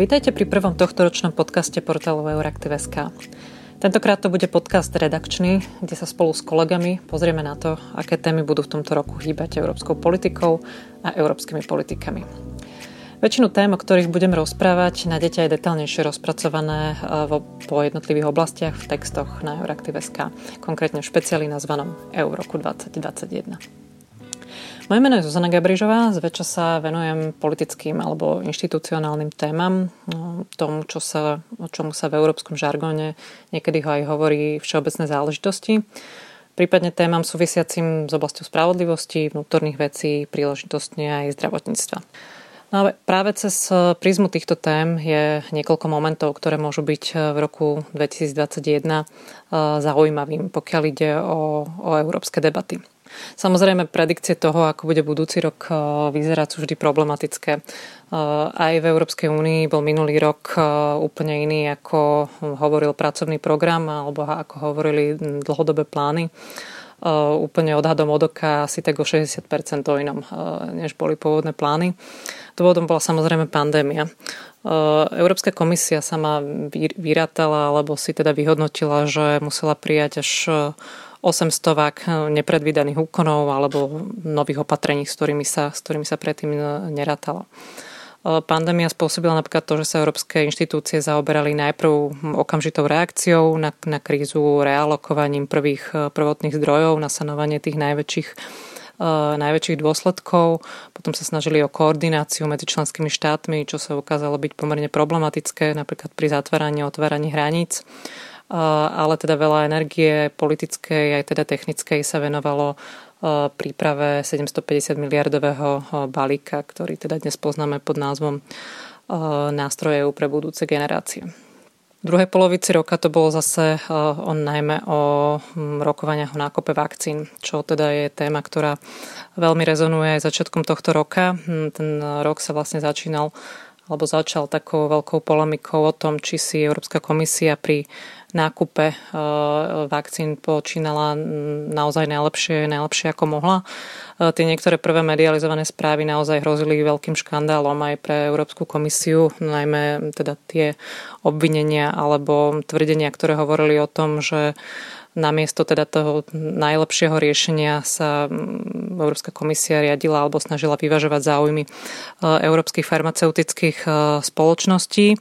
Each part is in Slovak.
Vítajte pri prvom tohtoročnom podcaste portálu Euraktiv.sk. Tentokrát to bude podcast redakčný, kde sa spolu s kolegami pozrieme na to, aké témy budú v tomto roku hýbať európskou politikou a európskymi politikami. Väčšinu tém, o ktorých budem rozprávať, nájdete aj detálnejšie rozpracované e, po jednotlivých oblastiach v textoch na Euraktiv.sk, konkrétne v špeciáli nazvanom EU roku 2021. Moje meno je Zuzana Gabrižová, zväčša sa venujem politickým alebo inštitucionálnym témam, no, tomu, čo sa, o čomu sa v európskom žargóne niekedy ho aj hovorí všeobecné záležitosti, prípadne témam súvisiacim s oblasťou spravodlivosti, vnútorných vecí, príležitostne aj zdravotníctva. No ale práve cez prízmu týchto tém je niekoľko momentov, ktoré môžu byť v roku 2021 zaujímavým, pokiaľ ide o, o európske debaty. Samozrejme, predikcie toho, ako bude budúci rok eh, vyzerať, sú vždy problematické. Eh, aj v Európskej únii bol minulý rok eh, úplne iný, ako hovoril pracovný program alebo ako hovorili dlhodobé plány. Úplne odhadom od oka asi tak o 60% o inom, než boli pôvodné plány. Dôvodom bola samozrejme pandémia. Európska komisia sama vyrátala alebo si teda vyhodnotila, že musela prijať až 800 nepredvídaných úkonov alebo nových opatrení, s ktorými sa, s ktorými sa predtým nerátalo. Pandémia spôsobila napríklad to, že sa európske inštitúcie zaoberali najprv okamžitou reakciou na, na krízu, realokovaním prvých prvotných zdrojov na sanovanie tých najväčších najväčších dôsledkov. Potom sa snažili o koordináciu medzi členskými štátmi, čo sa ukázalo byť pomerne problematické, napríklad pri zatváraní a otváraní hraníc ale teda veľa energie politickej aj teda technickej sa venovalo príprave 750 miliardového balíka, ktorý teda dnes poznáme pod názvom nástroje pre budúce generácie. V druhej polovici roka to bolo zase on najmä o rokovaniach o nákope vakcín, čo teda je téma, ktorá veľmi rezonuje aj začiatkom tohto roka. Hm, ten rok sa vlastne začínal alebo začal takou veľkou polemikou o tom, či si Európska komisia pri nákupe e, vakcín počínala naozaj najlepšie, najlepšie ako mohla. E, tie niektoré prvé medializované správy naozaj hrozili veľkým škandálom aj pre Európsku komisiu, najmä teda tie obvinenia alebo tvrdenia, ktoré hovorili o tom, že namiesto teda toho najlepšieho riešenia sa Európska komisia riadila alebo snažila vyvažovať záujmy e, európskych farmaceutických e, spoločností. E,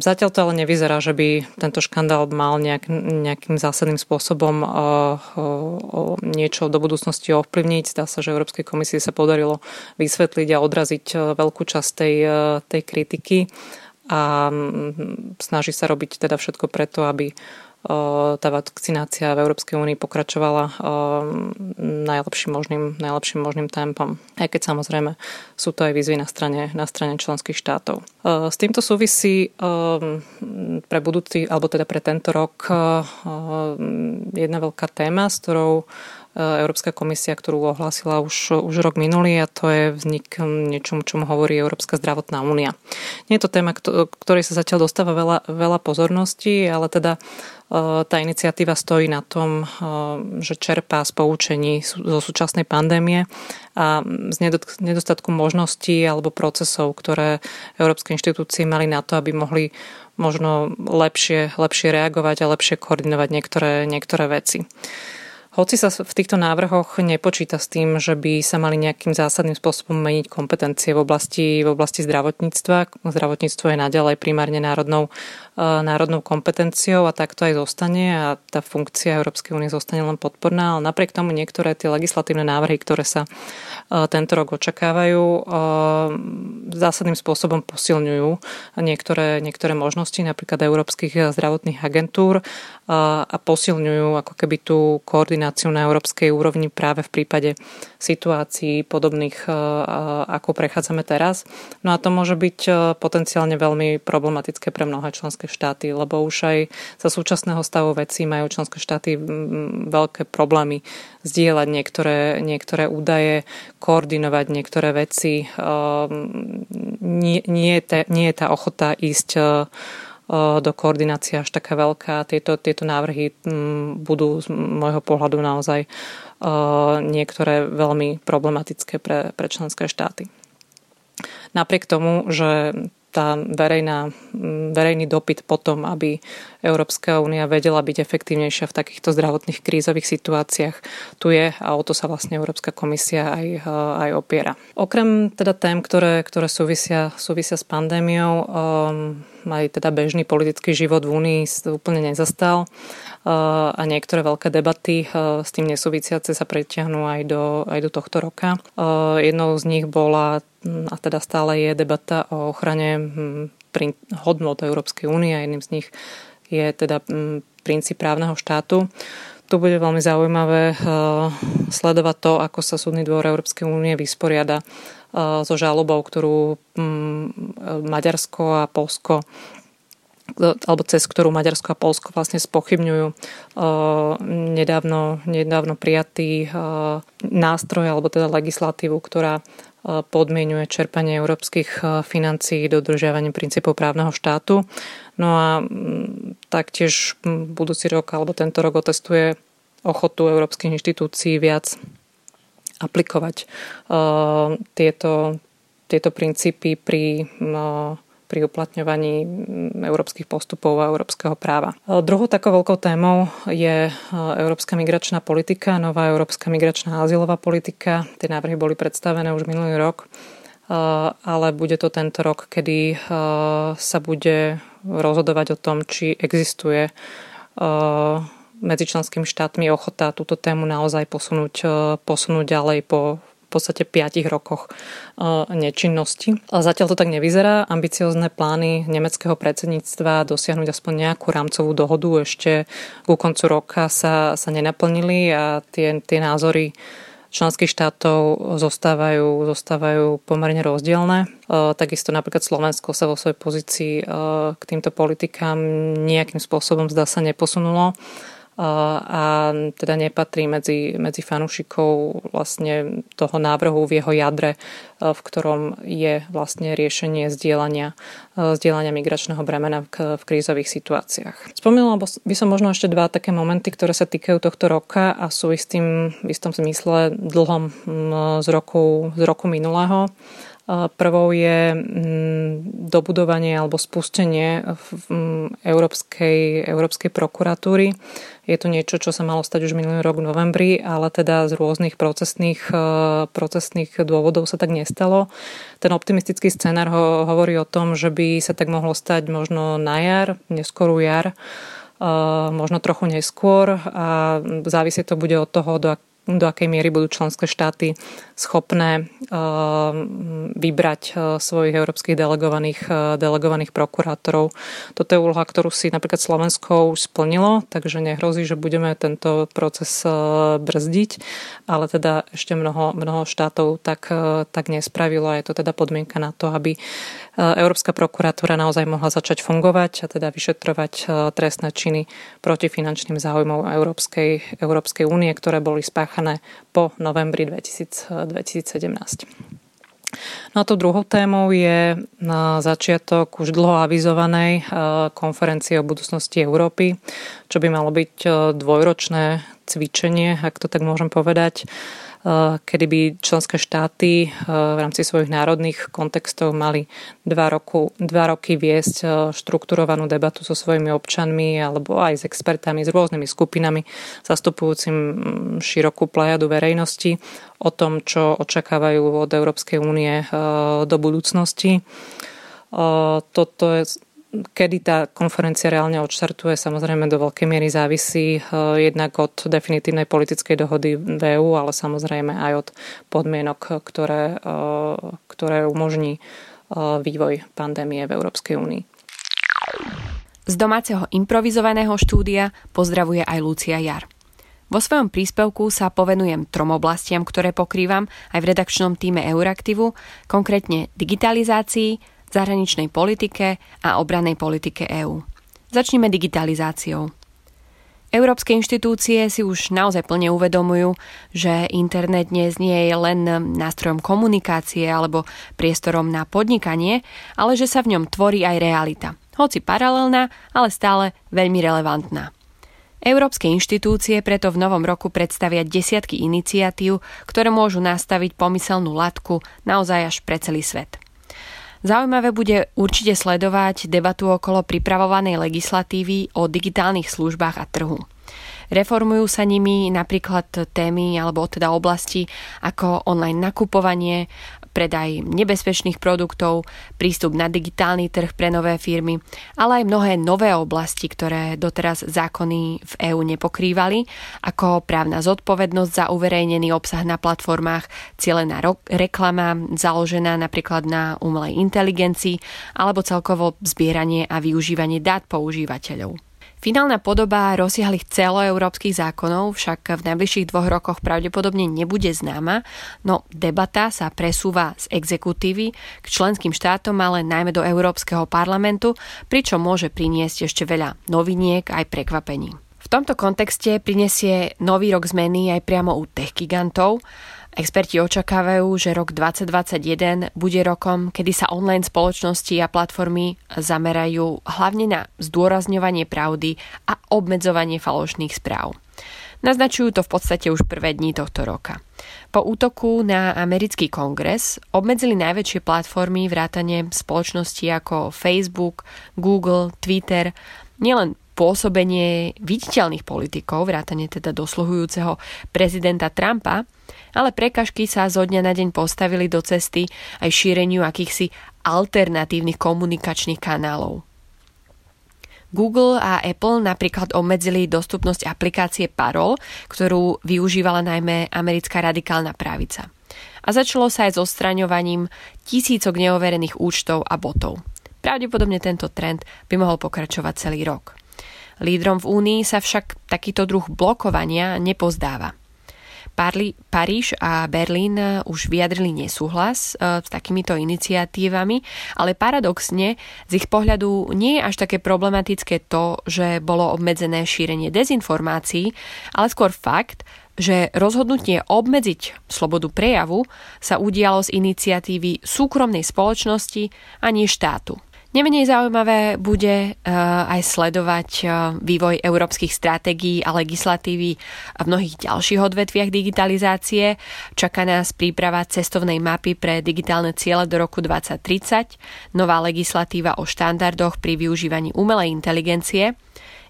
zatiaľ to ale nevyzerá, že by tento škandál mal nejak, nejakým zásadným spôsobom niečo do budúcnosti ovplyvniť. Zdá sa, že Európskej komisii sa podarilo vysvetliť a odraziť veľkú časť tej, tej kritiky a snaží sa robiť teda všetko preto, aby tá vakcinácia v Európskej únii pokračovala najlepším možným, najlepším možným tempom. Aj keď samozrejme sú to aj výzvy na strane, na strane členských štátov. S týmto súvisí pre budúci, alebo teda pre tento rok jedna veľká téma, s ktorou Európska komisia, ktorú ohlásila už, už rok minulý a to je vznik niečomu, čomu hovorí Európska zdravotná únia. Nie je to téma, ktorej sa zatiaľ dostáva veľa, veľa pozorností, ale teda tá iniciatíva stojí na tom, že čerpá z poučení zo súčasnej pandémie a z nedostatku možností alebo procesov, ktoré európske inštitúcie mali na to, aby mohli možno lepšie, lepšie reagovať a lepšie koordinovať niektoré, niektoré veci. Hoci sa v týchto návrhoch nepočíta s tým, že by sa mali nejakým zásadným spôsobom meniť kompetencie v oblasti, v oblasti zdravotníctva. Zdravotníctvo je naďalej primárne národnou, e, národnou kompetenciou a tak to aj zostane a tá funkcia Európskej únie zostane len podporná, ale napriek tomu niektoré tie legislatívne návrhy, ktoré sa tento rok očakávajú, e, zásadným spôsobom posilňujú niektoré, niektoré možnosti, napríklad európskych zdravotných agentúr a posilňujú ako keby tú koordináciu na európskej úrovni práve v prípade situácií podobných, ako prechádzame teraz. No a to môže byť potenciálne veľmi problematické pre mnohé členské štáty, lebo už aj za súčasného stavu vecí majú členské štáty veľké problémy zdieľať niektoré, niektoré údaje, koordinovať niektoré veci. Nie, nie, je, tá, nie je tá ochota ísť do koordinácie až taká veľká. Tieto, tieto návrhy budú z môjho pohľadu naozaj niektoré veľmi problematické pre, pre členské štáty. Napriek tomu, že tá verejná, verejný dopyt potom, aby Európska únia vedela byť efektívnejšia v takýchto zdravotných krízových situáciách, tu je a o to sa vlastne Európska komisia aj, aj opiera. Okrem teda tém, ktoré, ktoré súvisia, súvisia s pandémiou, um, aj teda bežný politický život v Únii úplne nezastal uh, a niektoré veľké debaty uh, s tým nesúvisiace sa pretiahnu aj do, aj do tohto roka. Uh, jednou z nich bola a teda stále je debata o ochrane hodnot Európskej únie a jedným z nich je teda princíp právneho štátu. Tu bude veľmi zaujímavé sledovať to, ako sa Súdny dvor Európskej únie vysporiada so žalobou, ktorú Maďarsko a Polsko alebo cez ktorú Maďarsko a Polsko vlastne spochybňujú nedávno, nedávno prijatý nástroj alebo teda legislatívu, ktorá podmienuje čerpanie európskych financií dodržiavaním princípov právneho štátu. No a taktiež budúci rok alebo tento rok otestuje ochotu európskych inštitúcií viac aplikovať tieto, tieto princípy pri pri uplatňovaní európskych postupov a európskeho práva. Druhou takou veľkou témou je európska migračná politika, nová európska migračná azylová politika. Tie návrhy boli predstavené už minulý rok, ale bude to tento rok, kedy sa bude rozhodovať o tom, či existuje medzi členskými štátmi ochota túto tému naozaj posunúť, posunúť ďalej po podstate 5 rokoch e, nečinnosti. Zatiaľ to tak nevyzerá. Ambiciozne plány nemeckého predsedníctva dosiahnuť aspoň nejakú rámcovú dohodu ešte ku koncu roka sa, sa nenaplnili a tie, tie názory členských štátov zostávajú, zostávajú pomerne rozdielne. E, takisto napríklad Slovensko sa vo svojej pozícii e, k týmto politikám nejakým spôsobom zdá sa neposunulo a teda nepatrí medzi, medzi fanúšikov vlastne toho návrhu v jeho jadre, v ktorom je vlastne riešenie zdieľania, zdieľania migračného bremena v, v krízových situáciách. Spomínala by som možno ešte dva také momenty, ktoré sa týkajú tohto roka a sú istým, v istom zmysle dlhom z roku, z roku minulého. Prvou je dobudovanie alebo spustenie Európskej, Európskej prokuratúry. Je to niečo, čo sa malo stať už minulý rok v novembri, ale teda z rôznych procesných, e, procesných dôvodov sa tak nestalo. Ten optimistický scenár ho, hovorí o tom, že by sa tak mohlo stať možno na jar, neskorú jar, e, možno trochu neskôr a závisí to bude od toho, do do akej miery budú členské štáty schopné eh, vybrať eh, svojich európskych delegovaných, eh, delegovaných prokurátorov. Toto je úloha, ktorú si napríklad Slovensko už splnilo, takže nehrozí, že budeme tento proces brzdiť, ale teda ešte mnoho, mnoho štátov tak, tak nespravilo a je to teda podmienka na to, aby Európska prokuratúra naozaj mohla začať fungovať a teda vyšetrovať trestné činy proti finančným záujmom Európskej, Európskej únie, ktoré boli spáchané po novembri 2000, 2017. No a tou druhou témou je na začiatok už dlho avizovanej konferencie o budúcnosti Európy, čo by malo byť dvojročné cvičenie, ak to tak môžem povedať, kedy by členské štáty eh, v rámci svojich národných kontextov mali dva, roku, dva roky viesť eh, štrukturovanú debatu so svojimi občanmi alebo aj s expertami, s rôznymi skupinami zastupujúcim mm, širokú plejadu verejnosti o tom, čo očakávajú od Európskej únie do budúcnosti. Toto je Kedy tá konferencia reálne odštartuje, samozrejme do veľkej miery závisí eh, jednak od definitívnej politickej dohody v EU, ale samozrejme aj od podmienok, ktoré, eh, ktoré umožní eh, vývoj pandémie v Európskej únii. Z domáceho improvizovaného štúdia pozdravuje aj Lucia Jar. Vo svojom príspevku sa povenujem trom oblastiam, ktoré pokrývam aj v redakčnom týme Euraktivu, konkrétne digitalizácii, zahraničnej politike a obranej politike EÚ. Začneme digitalizáciou. Európske inštitúcie si už naozaj plne uvedomujú, že internet dnes nie je len nástrojom komunikácie alebo priestorom na podnikanie, ale že sa v ňom tvorí aj realita. Hoci paralelná, ale stále veľmi relevantná. Európske inštitúcie preto v novom roku predstavia desiatky iniciatív, ktoré môžu nastaviť pomyselnú latku naozaj až pre celý svet. Zaujímavé bude určite sledovať debatu okolo pripravovanej legislatívy o digitálnych službách a trhu. Reformujú sa nimi napríklad témy alebo teda oblasti ako online nakupovanie, predaj nebezpečných produktov, prístup na digitálny trh pre nové firmy, ale aj mnohé nové oblasti, ktoré doteraz zákony v EÚ nepokrývali, ako právna zodpovednosť za uverejnený obsah na platformách, cielená reklama založená napríklad na umelej inteligencii alebo celkovo zbieranie a využívanie dát používateľov. Finálna podoba rozsiahlých celoeurópskych zákonov však v najbližších dvoch rokoch pravdepodobne nebude známa, no debata sa presúva z exekutívy k členským štátom, ale najmä do Európskeho parlamentu, pričom môže priniesť ešte veľa noviniek aj prekvapení. Tomto kontexte prinesie nový rok zmeny aj priamo u tech gigantov, Experti očakávajú, že rok 2021 bude rokom, kedy sa online spoločnosti a platformy zamerajú hlavne na zdôrazňovanie pravdy a obmedzovanie falošných správ. Naznačujú to v podstate už prvé dní tohto roka. Po útoku na americký kongres obmedzili najväčšie platformy vrátane spoločnosti ako Facebook, Google, Twitter nielen pôsobenie viditeľných politikov, vrátane teda dosluhujúceho prezidenta Trumpa, ale prekažky sa zo dňa na deň postavili do cesty aj šíreniu akýchsi alternatívnych komunikačných kanálov. Google a Apple napríklad obmedzili dostupnosť aplikácie Parol, ktorú využívala najmä americká radikálna pravica. A začalo sa aj s odstraňovaním tisícok neoverených účtov a botov. Pravdepodobne tento trend by mohol pokračovať celý rok. Lídrom v Únii sa však takýto druh blokovania nepozdáva. Parli, Paríž a Berlín eh, už vyjadrili nesúhlas eh, s takýmito iniciatívami, ale paradoxne z ich pohľadu nie je až také problematické to, že bolo obmedzené šírenie dezinformácií, ale skôr fakt, že rozhodnutie obmedziť slobodu prejavu sa udialo z iniciatívy súkromnej spoločnosti a nie štátu. Nemenej zaujímavé bude uh, aj sledovať uh, vývoj európskych stratégií a legislatívy v mnohých ďalších odvetviach digitalizácie. Čaká nás príprava cestovnej mapy pre digitálne ciele do roku 2030, nová legislatíva o štandardoch pri využívaní umelej inteligencie,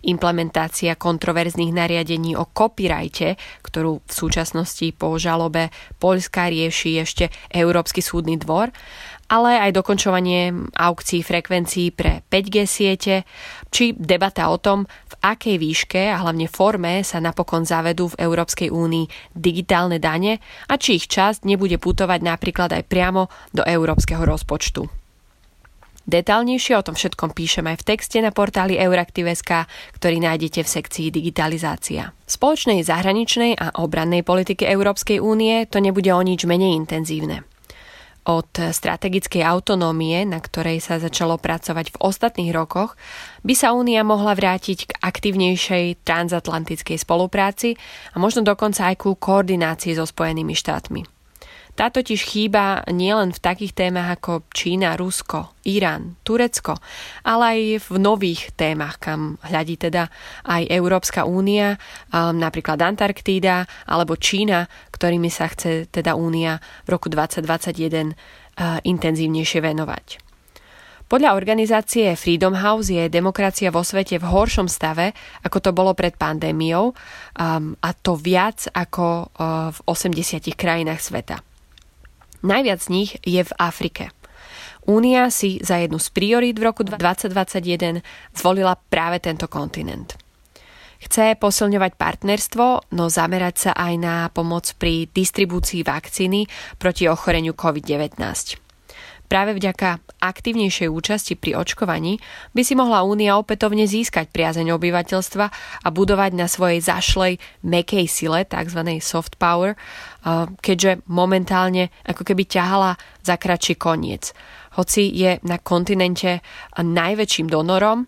implementácia kontroverzných nariadení o copyrighte, ktorú v súčasnosti po žalobe Poľska rieši ešte Európsky súdny dvor ale aj dokončovanie aukcií frekvencií pre 5G siete, či debata o tom, v akej výške a hlavne forme sa napokon zavedú v Európskej únii digitálne dane a či ich časť nebude putovať napríklad aj priamo do európskeho rozpočtu. Detálnejšie o tom všetkom píšem aj v texte na portáli Euraktiv.sk, ktorý nájdete v sekcii Digitalizácia. V spoločnej zahraničnej a obrannej politike Európskej únie to nebude o nič menej intenzívne od strategickej autonómie, na ktorej sa začalo pracovať v ostatných rokoch, by sa Únia mohla vrátiť k aktívnejšej transatlantickej spolupráci a možno dokonca aj ku koordinácii so Spojenými štátmi. Tá totiž chýba nielen v takých témach ako Čína, Rusko, Irán, Turecko, ale aj v nových témach, kam hľadí teda aj Európska únia, um, napríklad Antarktída alebo Čína, ktorými sa chce teda únia v roku 2021 uh, intenzívnejšie venovať. Podľa organizácie Freedom House je demokracia vo svete v horšom stave, ako to bolo pred pandémiou, um, a to viac ako uh, v 80 krajinách sveta. Najviac z nich je v Afrike. Únia si za jednu z priorít v roku 2021 zvolila práve tento kontinent. Chce posilňovať partnerstvo, no zamerať sa aj na pomoc pri distribúcii vakcíny proti ochoreniu COVID-19. Práve vďaka aktívnejšej účasti pri očkovaní by si mohla Únia opätovne získať priazeň obyvateľstva a budovať na svojej zašlej mekej sile, tzv. soft power, keďže momentálne ako keby ťahala za kratší koniec hoci je na kontinente najväčším donorom.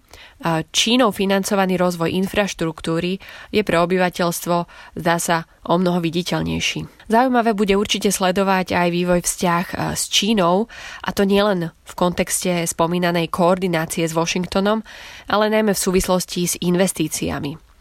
Čínou financovaný rozvoj infraštruktúry je pre obyvateľstvo, zdá sa, o mnoho viditeľnejší. Zaujímavé bude určite sledovať aj vývoj vzťah s Čínou, a to nielen v kontexte spomínanej koordinácie s Washingtonom, ale najmä v súvislosti s investíciami.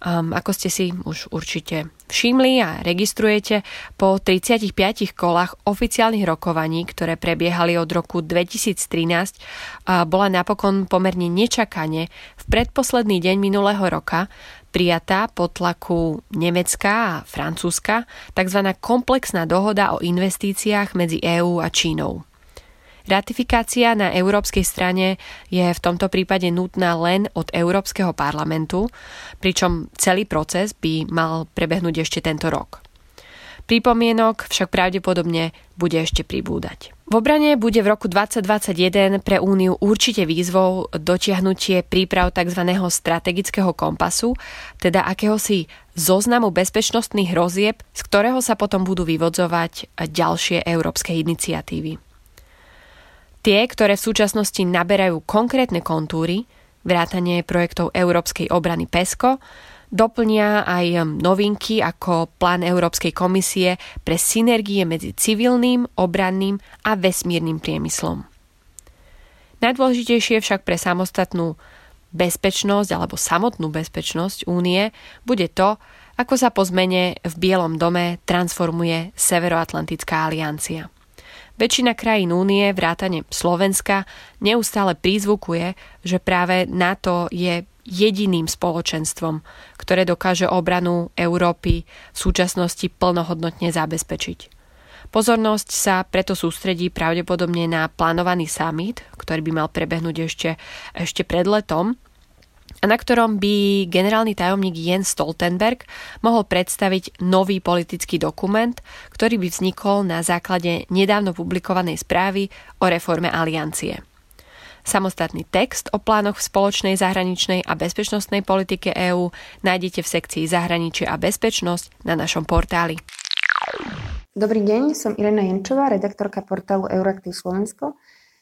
Um, ako ste si už určite všimli a registrujete, po 35 kolách oficiálnych rokovaní, ktoré prebiehali od roku 2013, uh, bola napokon pomerne nečakane v predposledný deň minulého roka prijatá pod tlaku Nemecka a Francúzska tzv. komplexná dohoda o investíciách medzi EÚ a Čínou. Ratifikácia na európskej strane je v tomto prípade nutná len od Európskeho parlamentu, pričom celý proces by mal prebehnúť ešte tento rok. Prípomienok však pravdepodobne bude ešte pribúdať. V obrane bude v roku 2021 pre Úniu určite výzvou dotiahnutie príprav tzv. strategického kompasu, teda akéhosi zoznamu bezpečnostných hrozieb, z ktorého sa potom budú vyvodzovať ďalšie európske iniciatívy. Tie, ktoré v súčasnosti naberajú konkrétne kontúry, vrátanie projektov Európskej obrany PESCO, doplnia aj novinky ako plán Európskej komisie pre synergie medzi civilným, obranným a vesmírnym priemyslom. Najdôležitejšie však pre samostatnú bezpečnosť alebo samotnú bezpečnosť únie bude to, ako sa po zmene v Bielom dome transformuje Severoatlantická aliancia. Väčšina krajín únie, vrátane Slovenska, neustále prízvukuje, že práve NATO je jediným spoločenstvom, ktoré dokáže obranu Európy v súčasnosti plnohodnotne zabezpečiť. Pozornosť sa preto sústredí pravdepodobne na plánovaný summit, ktorý by mal prebehnúť ešte, ešte pred letom a na ktorom by generálny tajomník Jens Stoltenberg mohol predstaviť nový politický dokument, ktorý by vznikol na základe nedávno publikovanej správy o reforme aliancie. Samostatný text o plánoch v spoločnej zahraničnej a bezpečnostnej politike EÚ nájdete v sekcii Zahraničie a bezpečnosť na našom portáli. Dobrý deň, som Irena Jenčová, redaktorka portálu Euraktiv Slovensko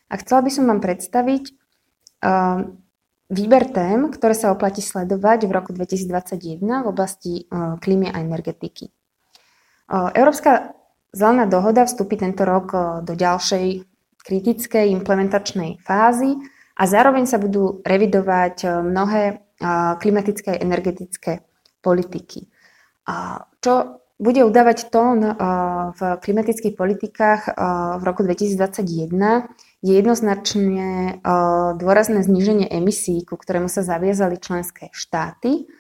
a chcela by som vám predstaviť uh, výber tém, ktoré sa oplatí sledovať v roku 2021 v oblasti e, klímy a energetiky. E, Európska zelená dohoda vstúpi tento rok e, do ďalšej kritickej implementačnej fázy a zároveň sa budú revidovať mnohé klimatické a energetické politiky. Čo bude udávať tón v klimatických politikách v roku 2021 je jednoznačne dôrazné zníženie emisí, ku ktorému sa zaviazali členské štáty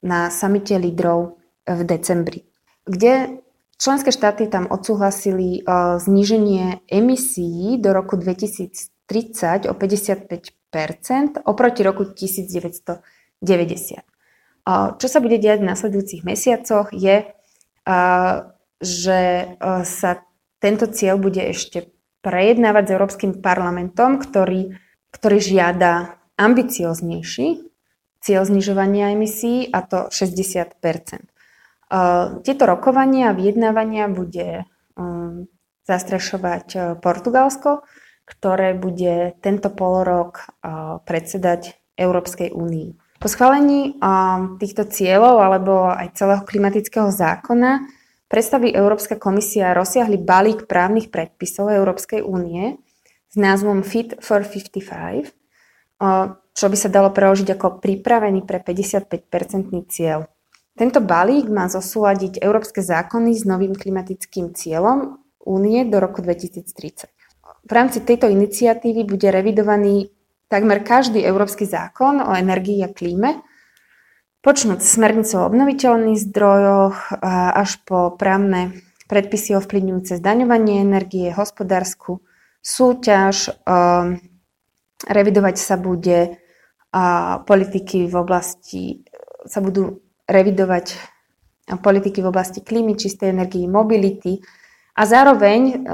na samite lídrov v decembri, kde členské štáty tam odsúhlasili zníženie emisí do roku 2030 o 55% oproti roku 1990. Čo sa bude diať v nasledujúcich mesiacoch je, že sa tento cieľ bude ešte prejednávať s Európskym parlamentom, ktorý, ktorý žiada ambicioznejší cieľ znižovania emisí a to 60% Tieto rokovania a vyjednávania bude um, zastrešovať uh, Portugalsko, ktoré bude tento polorok uh, predsedať Európskej únii. Po schválení um, týchto cieľov alebo aj celého klimatického zákona predstaví Európska komisia rozsiahly balík právnych predpisov Európskej únie s názvom Fit for 55, čo by sa dalo preložiť ako pripravený pre 55-percentný cieľ. Tento balík má zosúľadiť európske zákony s novým klimatickým cieľom únie do roku 2030. V rámci tejto iniciatívy bude revidovaný takmer každý európsky zákon o energii a klíme, Počnúť smernicu o obnoviteľných zdrojoch až po právne predpisy ovplyvňujúce zdaňovanie energie, hospodárskú súťaž, revidovať sa bude politiky v oblasti, sa budú revidovať politiky v oblasti klímy, čistej energii, mobility. A zároveň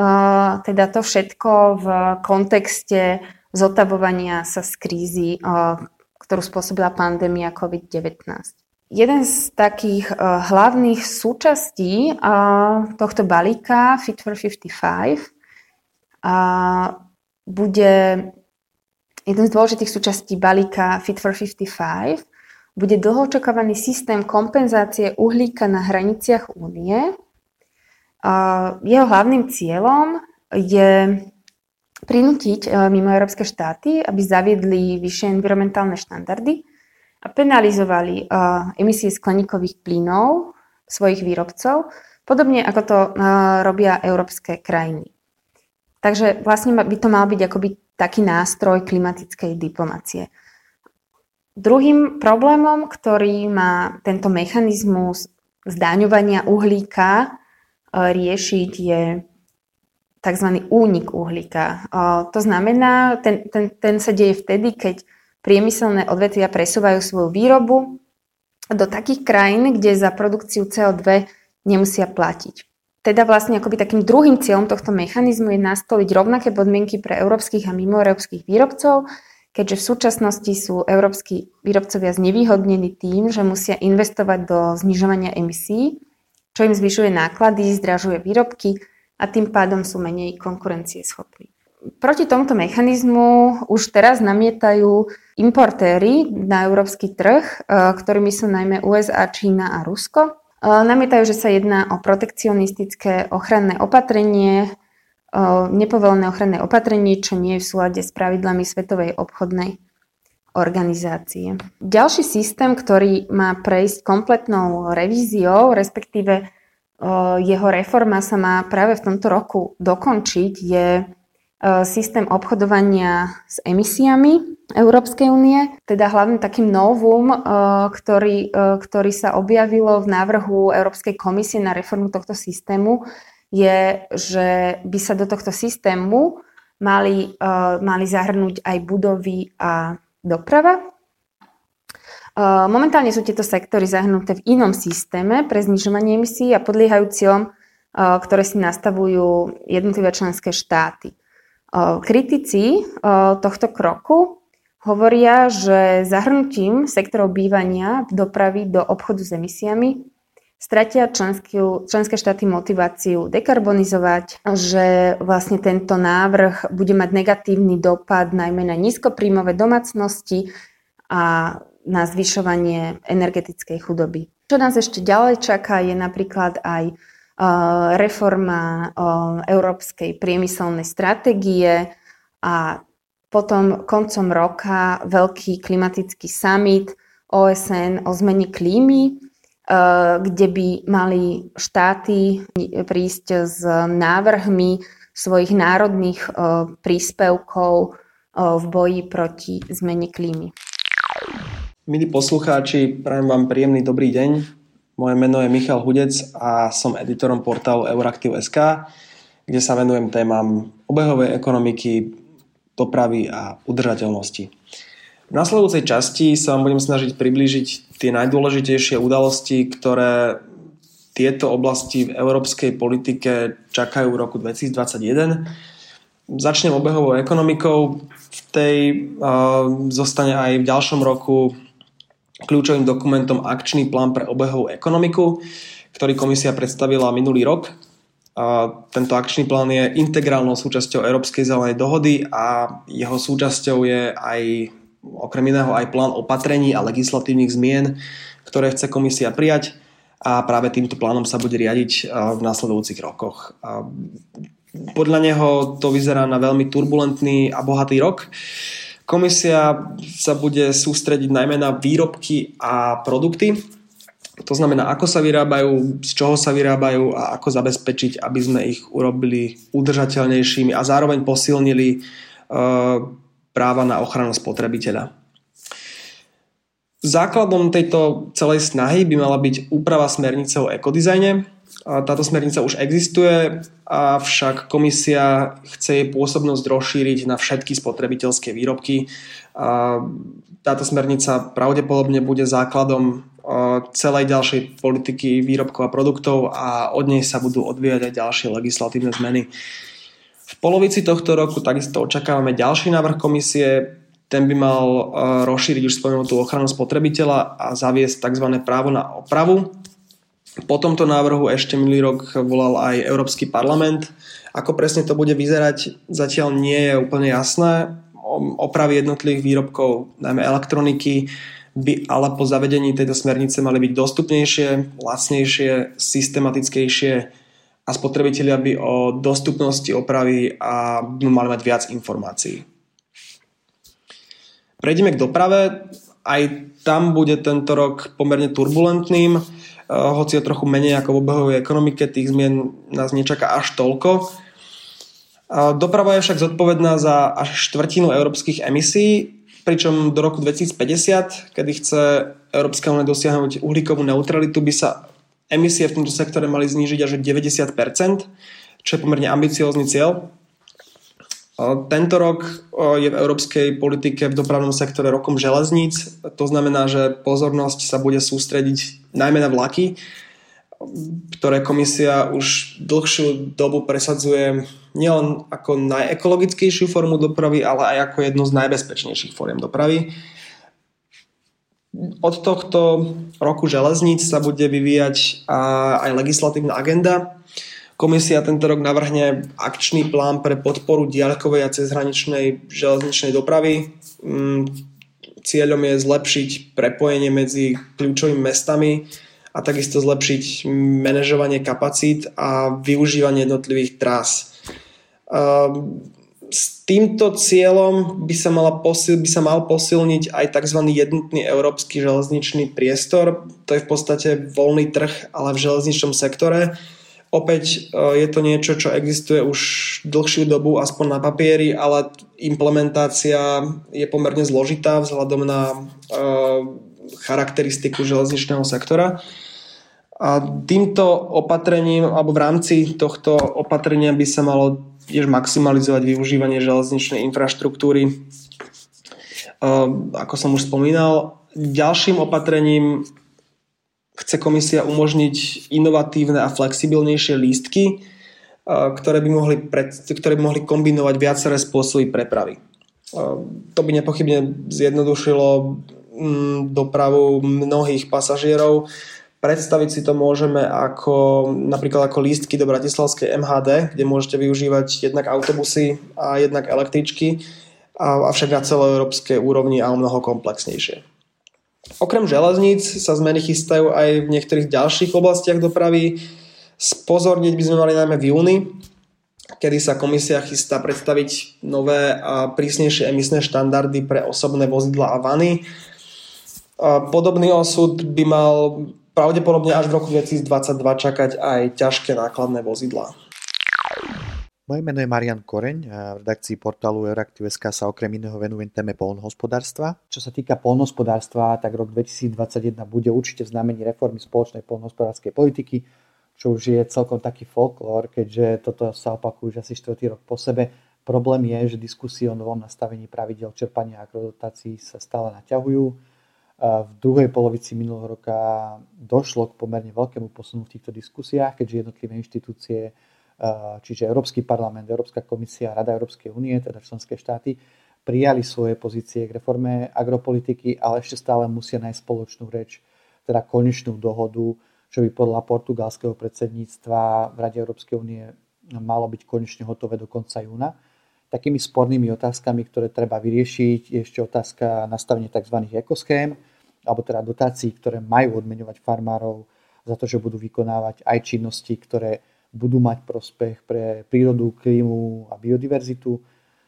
teda to všetko v kontexte zotavovania sa z krízy, ktorú spôsobila pandémia COVID-19. Jeden z takých uh, hlavných súčastí uh, tohto balíka Fit for 55 uh, bude jeden z dôležitých súčastí balíka Fit for 55 bude dlhočakávaný systém kompenzácie uhlíka na hraniciach únie. Jeho hlavným cieľom je prinútiť e, mimo európske štáty, aby zaviedli vyššie environmentálne štandardy a penalizovali emisie skleníkových plynov svojich výrobcov, podobne ako to robia európske krajiny. Takže vlastne by to mal byť akoby taký nástroj klimatickej diplomacie. Druhým problémom, ktorý má tento mechanizmus zdaňovania uhlíka e, riešiť, je tzv. únik uhlíka. To znamená, ten, ten, ten sa deje vtedy, keď priemyselné odvetvia presúvajú svoju výrobu do takých krajín, kde za produkciu CO2 nemusia platiť. Teda vlastne akoby takým druhým cieľom tohto mechanizmu je nastoliť rovnaké podmienky pre európskych a mimoeurópskych výrobcov, keďže v súčasnosti sú európsky výrobcovia znevýhodnení tým, že musia investovať do znižovania emisí, čo im zvyšuje náklady, zdražuje výrobky a tým pádom sú menej konkurencieschopní. Proti tomuto mechanizmu už teraz namietajú importéry na európsky trh, e, ktorými sú najmä USA, Čína a Rusko. Namietajú, že sa jedná o protekcionistické ochranné opatrenie, nepovolené ochranné opatrenie, čo nie je v súlade s pravidlami Svetovej obchodnej organizácie. Ďalší systém, ktorý má prejsť kompletnou revíziou, respektíve jeho reforma sa má práve v tomto roku dokončiť, je systém obchodovania s emisiami Európskej únie. Teda hlavným takým novum, ktorý, ktorý sa objavilo v návrhu Európskej komisie na reformu tohto systému, je, že by sa do tohto systému mali, mali zahrnúť aj budovy a doprava. Momentálne sú tieto sektory zahrnuté v inom systéme pre znižovanie emisí a podliehajú cieľom, ktoré si nastavujú jednotlivé členské štáty. Kritici tohto kroku hovoria, že zahrnutím sektorov bývania dopravy do obchodu s emisiami stratia členské, členské štáty motiváciu dekarbonizovať, že vlastne tento návrh bude mať negatívny dopad najmä na nízkopríjmové domácnosti a na zvyšovanie energetickej chudoby. Čo nás ešte ďalej čaká je napríklad aj reforma európskej priemyselnej stratégie a potom koncom roka veľký klimatický summit OSN o zmene klímy, eh, kde by mali štáty prísť s návrhmi svojich národných príspevkov v boji proti zmene klímy. Milí poslucháči, prajem vám príjemný dobrý deň. Moje meno je Michal Hudec a som editorom portálu Euraktiv.sk, kde sa venujem témam obehovej ekonomiky, dopravy a udržateľnosti. V nasledujúcej časti sa vám budem snažiť priblížiť tie najdôležitejšie udalosti, ktoré tieto oblasti v európskej politike čakajú v roku 2021. Začnem obehovou ekonomikou. V tej uh, zostane aj v ďalšom roku kľúčovým dokumentom akčný plán pre obehovú ekonomiku, ktorý komisia predstavila minulý rok a tento akčný plán je integrálnou súčasťou Európskej zelenej dohody a jeho súčasťou je aj okrem iného aj plán opatrení a legislatívnych zmien, ktoré chce komisia prijať a práve týmto plánom sa bude riadiť v následujúcich rokoch. Podľa neho to vyzerá na veľmi turbulentný a bohatý rok. Komisia sa bude sústrediť najmä na výrobky a produkty, to znamená, ako sa vyrábajú, z čoho sa vyrábajú a ako zabezpečiť, aby sme ich urobili udržateľnejšími a zároveň posilnili uh, práva na ochranu spotrebiteľa. Základom tejto celej snahy by mala byť úprava smernice o ekodizajne. Táto smernica už existuje, avšak komisia chce jej pôsobnosť rozšíriť na všetky spotrebiteľské výrobky. Táto smernica pravdepodobne bude základom celej ďalšej politiky výrobkov a produktov a od nej sa budú odvíjať aj ďalšie legislatívne zmeny. V polovici tohto roku takisto očakávame ďalší návrh komisie, ten by mal rozšíriť už spomenutú ochranu spotrebiteľa a zaviesť tzv. právo na opravu. Po tomto návrhu ešte minulý rok volal aj Európsky parlament. Ako presne to bude vyzerať, zatiaľ nie je úplne jasné. Opravy jednotlivých výrobkov, najmä elektroniky, by ale po zavedení tejto smernice mali byť dostupnejšie, lacnejšie, systematickejšie a spotrebitelia by o dostupnosti opravy a mali mať viac informácií. Prejdeme k doprave aj tam bude tento rok pomerne turbulentným, hoci je trochu menej ako v obehovej ekonomike, tých zmien nás nečaká až toľko. Doprava je však zodpovedná za až štvrtinu európskych emisí, pričom do roku 2050, kedy chce Európska únia dosiahnuť uhlíkovú neutralitu, by sa emisie v tomto sektore mali znížiť až o 90%, čo je pomerne ambiciózny cieľ. Tento rok je v európskej politike v dopravnom sektore rokom železníc. To znamená, že pozornosť sa bude sústrediť najmä na vlaky, ktoré komisia už dlhšiu dobu presadzuje nielen ako najekologickejšiu formu dopravy, ale aj ako jednu z najbezpečnejších foriem dopravy. Od tohto roku železníc sa bude vyvíjať aj legislatívna agenda, Komisia tento rok navrhne akčný plán pre podporu diaľkovej a cezhraničnej železničnej dopravy. Mm, cieľom je zlepšiť prepojenie medzi kľúčovými mestami a takisto zlepšiť manažovanie kapacít a využívanie jednotlivých trás. Ehm, s týmto cieľom by sa, mala posil, by sa mal posilniť aj tzv. jednotný európsky železničný priestor. To je v podstate voľný trh, ale v železničnom sektore Opäť e, je to niečo, čo existuje už dlhšiu dobu, aspoň na papieri, ale implementácia je pomerne zložitá vzhľadom na e, charakteristiku železničného sektora. A týmto opatrením, alebo v rámci tohto opatrenia by sa malo tiež maximalizovať využívanie železničnej infraštruktúry. E, ako som už spomínal, ďalším opatrením chce komisia umožniť inovatívne a flexibilnejšie lístky, ktoré by mohli, pred, ktoré by mohli kombinovať viaceré spôsoby prepravy. To by nepochybne zjednodušilo mm, dopravu mnohých pasažierov. Predstaviť si to môžeme ako napríklad ako lístky do Bratislavskej MHD, kde môžete využívať jednak autobusy a jednak električky, avšak na celoeurópskej úrovni a o mnoho komplexnejšie. Okrem železníc sa zmeny chystajú aj v niektorých ďalších oblastiach dopravy. Spozorniť by sme mali najmä v júni, kedy sa komisia chystá predstaviť nové a prísnejšie emisné štandardy pre osobné vozidla a vany. Podobný osud by mal pravdepodobne až v roku 2022 čakať aj ťažké nákladné vozidlá. Moje meno je Marian Koreň a v redakcii portálu Euraktiv.sk sa okrem iného venujem téme polnohospodárstva. Čo sa týka polnohospodárstva, tak rok 2021 bude určite v znamení reformy spoločnej polnohospodárskej politiky, čo už je celkom taký folklór, keďže toto sa opakuje už asi 4. rok po sebe. Problém je, že diskusie o novom nastavení pravidel čerpania agrodotácií sa stále naťahujú. V druhej polovici minulého roka došlo k pomerne veľkému posunu v týchto diskusiách, keďže jednotlivé inštitúcie čiže Európsky parlament, Európska komisia, Rada Európskej únie, teda členské štáty, prijali svoje pozície k reforme agropolitiky, ale ešte stále musia nájsť spoločnú reč, teda konečnú dohodu, čo by podľa portugalského predsedníctva v Rade Európskej únie malo byť konečne hotové do konca júna. Takými spornými otázkami, ktoré treba vyriešiť, je ešte otázka nastavenia tzv. ekoschém, alebo teda dotácií, ktoré majú odmeňovať farmárov za to, že budú vykonávať aj činnosti, ktoré budú mať prospech pre prírodu, klímu a biodiverzitu.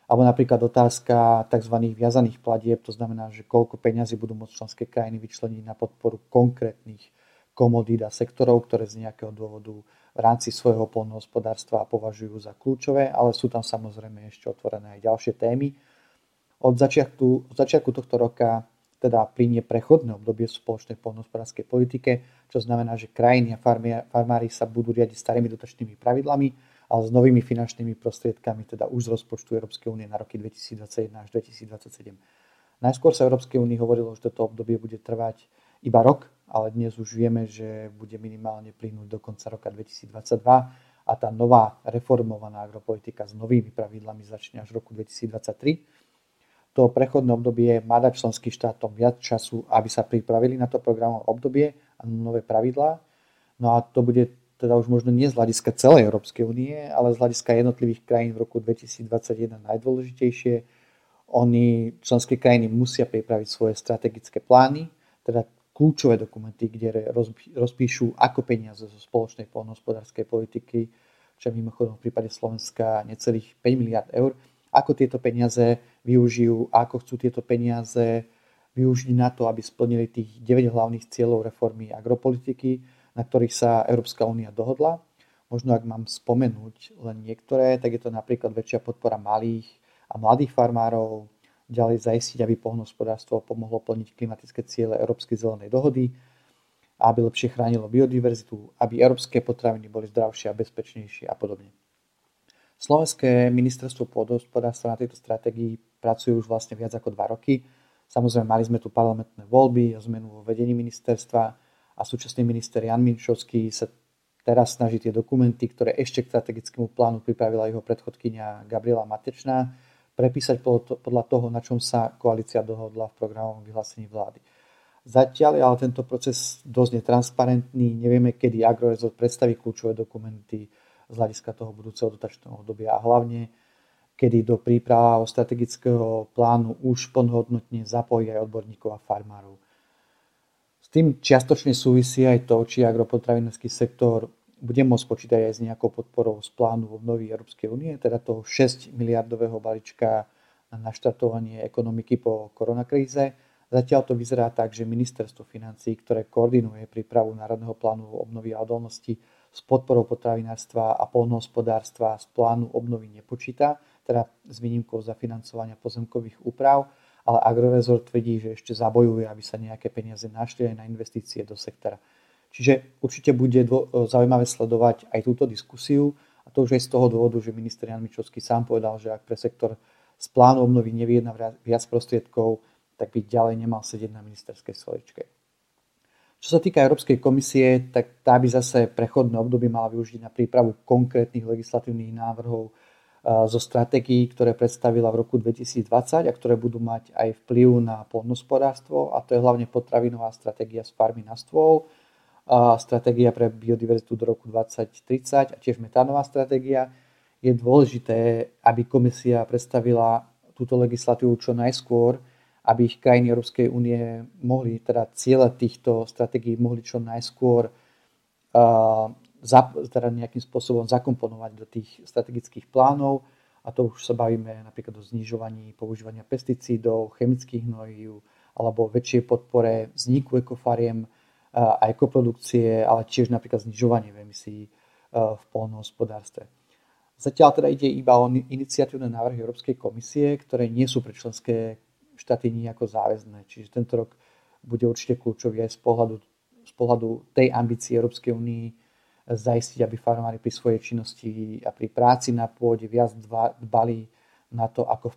Alebo napríklad otázka tzv. viazaných platieb, to znamená, že koľko peňazí budú môcť členské krajiny vyčleniť na podporu konkrétnych komodít a sektorov, ktoré z nejakého dôvodu v rámci svojho polnohospodárstva považujú za kľúčové, ale sú tam samozrejme ešte otvorené aj ďalšie témy. Od začiatku, od začiatku tohto roka teda plinie prechodné obdobie v spoločnej poľnohospodárskej politike, čo znamená, že krajiny a farmári sa budú riadiť starými dotačnými pravidlami, ale s novými finančnými prostriedkami, teda už z rozpočtu Európskej únie na roky 2021 až 2027. Najskôr sa Európskej únii hovorilo, že toto obdobie bude trvať iba rok, ale dnes už vieme, že bude minimálne plynúť do konca roka 2022 a tá nová reformovaná agropolitika s novými pravidlami začne až v roku 2023 to prechodné obdobie má dať členským štátom viac času, aby sa pripravili na to programové obdobie a nové pravidlá. No a to bude teda už možno nie z hľadiska celej Európskej únie, ale z hľadiska jednotlivých krajín v roku 2021 najdôležitejšie. Oni, členské krajiny, musia pripraviť svoje strategické plány, teda kľúčové dokumenty, kde rozpíšu, ako peniaze zo spoločnej poľnohospodárskej politiky, čo je mimochodom v prípade Slovenska necelých 5 miliard eur, ako tieto peniaze využijú a ako chcú tieto peniaze využiť na to, aby splnili tých 9 hlavných cieľov reformy agropolitiky, na ktorých sa Európska únia dohodla. Možno ak mám spomenúť len niektoré, tak je to napríklad väčšia podpora malých a mladých farmárov, ďalej zaistiť, aby poľnohospodárstvo pomohlo plniť klimatické ciele Európskej zelenej dohody, aby lepšie chránilo biodiverzitu, aby európske potraviny boli zdravšie a bezpečnejšie a podobne. Slovenské ministerstvo pôdohospodárstva na tejto stratégii pracuje už vlastne viac ako dva roky. Samozrejme, mali sme tu parlamentné voľby, zmenu vo vedení ministerstva a súčasný minister Jan Minšovský sa teraz snaží tie dokumenty, ktoré ešte k strategickému plánu pripravila jeho predchodkynia Gabriela Matečná, prepísať podľa toho, na čom sa koalícia dohodla v programovom vyhlásení vlády. Zatiaľ je ale tento proces dosť netransparentný, nevieme, kedy Agrorezort predstaví kľúčové dokumenty, z hľadiska toho budúceho dotačného obdobia a hlavne kedy do príprav strategického plánu už plnohodnotne zapojí aj odborníkov a farmárov. S tým čiastočne súvisí aj to, či agropotravinársky sektor bude môcť počítať aj s nejakou podporou z plánu obnovy Európskej únie, teda toho 6 miliardového balíčka na naštartovanie ekonomiky po koronakríze. Zatiaľ to vyzerá tak, že ministerstvo financí, ktoré koordinuje prípravu Národného plánu obnovy a odolnosti, s podporou potravinárstva a polnohospodárstva z plánu obnovy nepočíta, teda s výnimkou zafinancovania pozemkových úprav, ale Agrorezort tvrdí, že ešte zabojuje, aby sa nejaké peniaze našli aj na investície do sektora. Čiže určite bude zaujímavé sledovať aj túto diskusiu a to už aj z toho dôvodu, že minister Jan Mičovský sám povedal, že ak pre sektor z plánu obnovy nevyjedna viac prostriedkov, tak by ďalej nemal sedieť na ministerskej stoličke. Čo sa týka Európskej komisie, tak tá by zase prechodné obdobie mala využiť na prípravu konkrétnych legislatívnych návrhov zo stratégií, ktoré predstavila v roku 2020 a ktoré budú mať aj vplyv na poľnospodárstvo a to je hlavne potravinová stratégia z farmy na stôl, stratégia pre biodiverzitu do roku 2030 a tiež metánová stratégia. Je dôležité, aby komisia predstavila túto legislatívu čo najskôr, aby ich krajiny Európskej únie mohli, teda ciele týchto stratégií mohli čo najskôr uh, teda nejakým spôsobom zakomponovať do tých strategických plánov. A to už sa bavíme napríklad o znižovaní používania pesticídov, chemických hnojív alebo väčšej podpore vzniku ekofariem a ekoprodukcie, ale tiež napríklad znižovanie emisí v polnohospodárstve. Zatiaľ teda ide iba o iniciatívne návrhy Európskej komisie, ktoré nie sú pre členské štáty nejako záväzné. Čiže tento rok bude určite kľúčový aj z pohľadu, z pohľadu tej ambície Európskej únii zaistiť, aby farmári pri svojej činnosti a pri práci na pôde viac dbali na to, ako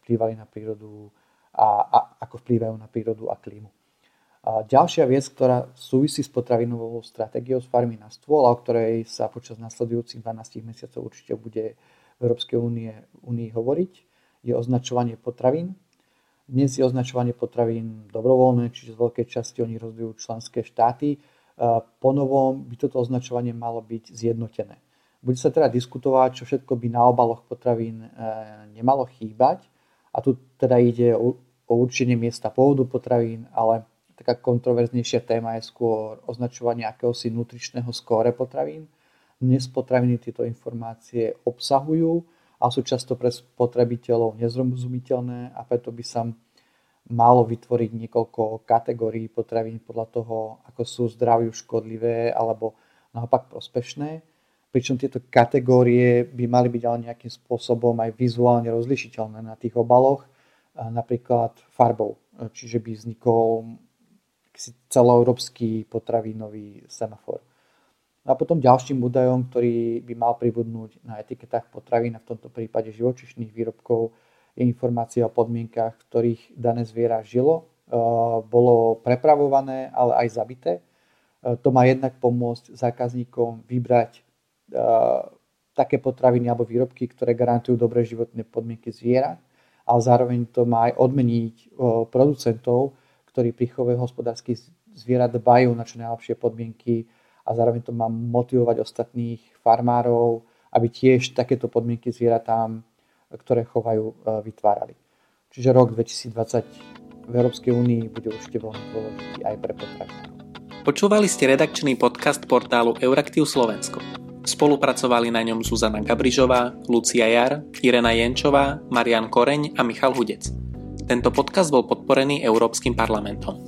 vplývali na prírodu a, a ako vplývajú na prírodu a klímu. A ďalšia vec, ktorá súvisí s potravinovou stratégiou z farmy na stôl, a o ktorej sa počas nasledujúcich 12 mesiacov určite bude v Európskej únie, únii hovoriť, je označovanie potravín dnes je označovanie potravín dobrovoľné, čiže z veľkej časti oni rozvíjú členské štáty. Po novom by toto označovanie malo byť zjednotené. Bude sa teda diskutovať, čo všetko by na obaloch potravín e, nemalo chýbať. A tu teda ide o určenie miesta pôvodu potravín, ale taká kontroverznejšia téma je skôr označovanie akéhosi nutričného skóre potravín. Dnes potraviny tieto informácie obsahujú, a sú často pre spotrebiteľov nezrozumiteľné a preto by sa malo vytvoriť niekoľko kategórií potravín podľa toho, ako sú zdraviu škodlivé alebo naopak prospešné. Pričom tieto kategórie by mali byť ale nejakým spôsobom aj vizuálne rozlišiteľné na tých obaloch, napríklad farbou. Čiže by vznikol celoeurópsky potravinový semafor. A potom ďalším údajom, ktorý by mal pribudnúť na etiketách potravín a v tomto prípade živočišných výrobkov, je informácia o podmienkach, v ktorých dané zviera žilo, e, bolo prepravované, ale aj zabité. E, to má jednak pomôcť zákazníkom vybrať e, také potraviny alebo výrobky, ktoré garantujú dobré životné podmienky zvierat, ale zároveň to má aj odmeniť producentov, ktorí pri chove hospodárskych zvierat dbajú na čo najlepšie podmienky a zároveň to má motivovať ostatných farmárov, aby tiež takéto podmienky zvieratám, ktoré chovajú, e, vytvárali. Čiže rok 2020 v Európskej únii bude určite veľmi dôležitý aj pre potravinárov. Počúvali ste redakčný podcast portálu Euraktiv Slovensko. Spolupracovali na ňom Zuzana Gabrižová, Lucia Jar, Irena Jenčová, Marian Koreň a Michal Hudec. Tento podcast bol podporený Európskym parlamentom.